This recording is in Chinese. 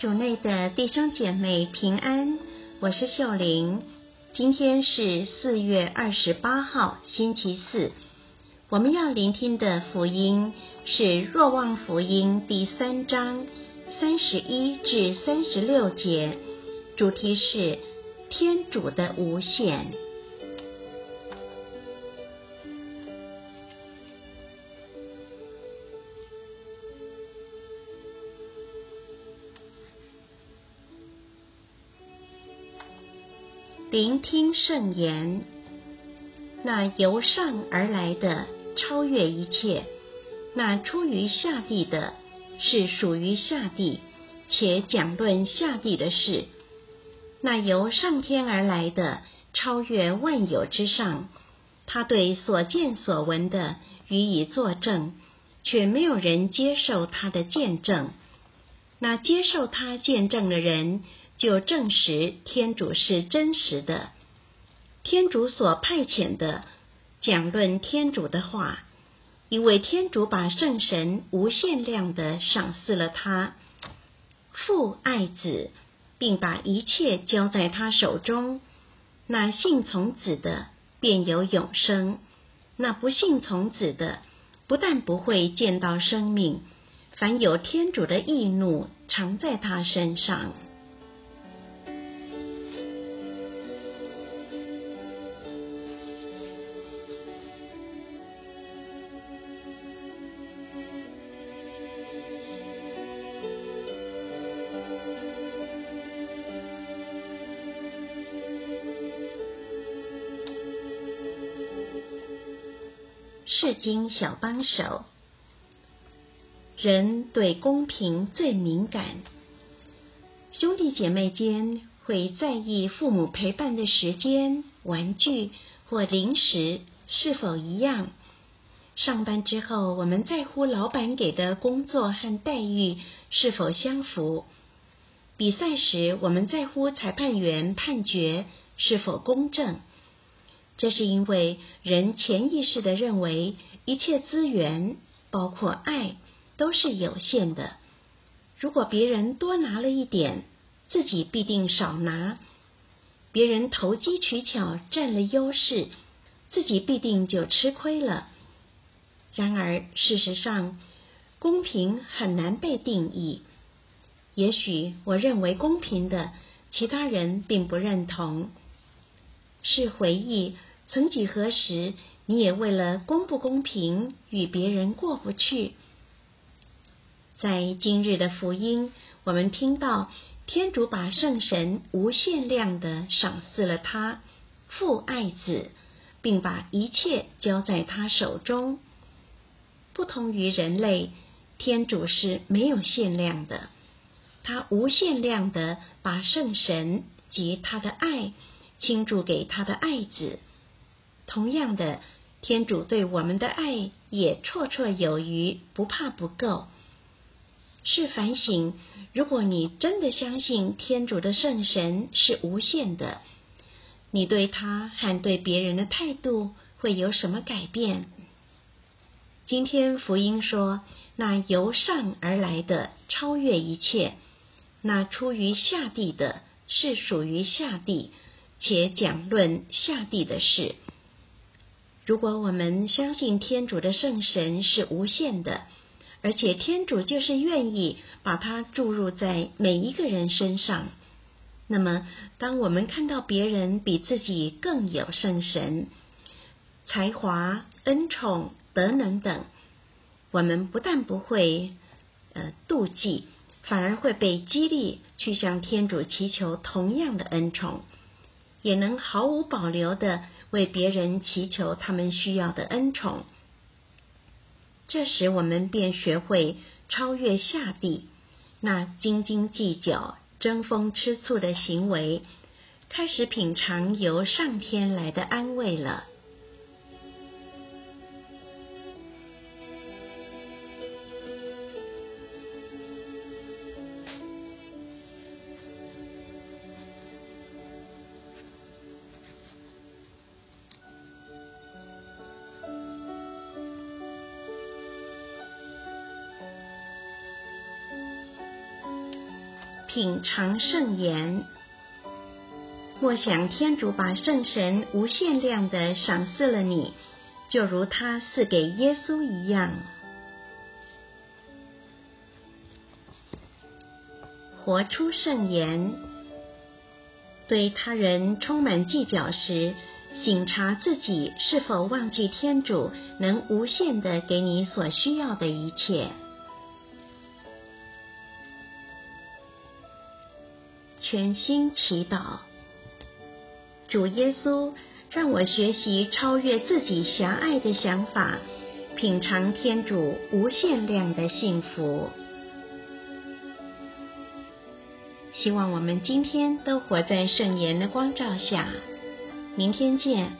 主内的弟兄姐妹平安，我是秀玲。今天是四月二十八号，星期四。我们要聆听的福音是《若望福音》第三章三十一至三十六节，主题是天主的无限。聆听圣言，那由上而来的超越一切，那出于下地的，是属于下地，且讲论下地的事；那由上天而来的超越万有之上，他对所见所闻的予以作证，却没有人接受他的见证。那接受他见证的人。就证实天主是真实的，天主所派遣的讲论天主的话，因为天主把圣神无限量的赏赐了他，父爱子，并把一切交在他手中。那信从子的便有永生，那不信从子的不但不会见到生命，反有天主的义怒常在他身上。世经小帮手，人对公平最敏感，兄弟姐妹间会在意父母陪伴的时间、玩具或零食是否一样。上班之后，我们在乎老板给的工作和待遇是否相符。比赛时，我们在乎裁判员判决是否公正。这是因为人潜意识的认为，一切资源，包括爱，都是有限的。如果别人多拿了一点，自己必定少拿；别人投机取巧占了优势，自己必定就吃亏了。然而，事实上，公平很难被定义。也许我认为公平的，其他人并不认同。是回忆，曾几何时，你也为了公不公平与别人过不去。在今日的福音，我们听到天主把圣神无限量的赏赐了他，父爱子，并把一切交在他手中。不同于人类，天主是没有限量的，他无限量的把圣神及他的爱。倾注给他的爱子，同样的，天主对我们的爱也绰绰有余，不怕不够。是反省，如果你真的相信天主的圣神是无限的，你对他和对别人的态度会有什么改变？今天福音说，那由上而来的超越一切，那出于下地的是属于下地。且讲论下地的事。如果我们相信天主的圣神是无限的，而且天主就是愿意把它注入在每一个人身上，那么当我们看到别人比自己更有圣神、才华、恩宠、德能等，我们不但不会呃妒忌，反而会被激励去向天主祈求同样的恩宠。也能毫无保留的为别人祈求他们需要的恩宠，这时我们便学会超越下地那斤斤计较、争风吃醋的行为，开始品尝由上天来的安慰了。品尝圣言。莫想天主把圣神无限量的赏赐了你，就如他赐给耶稣一样。活出圣言，对他人充满计较时，醒察自己是否忘记天主能无限的给你所需要的一切。全心祈祷。主耶稣，让我学习超越自己狭隘的想法，品尝天主无限量的幸福。希望我们今天都活在圣言的光照下。明天见。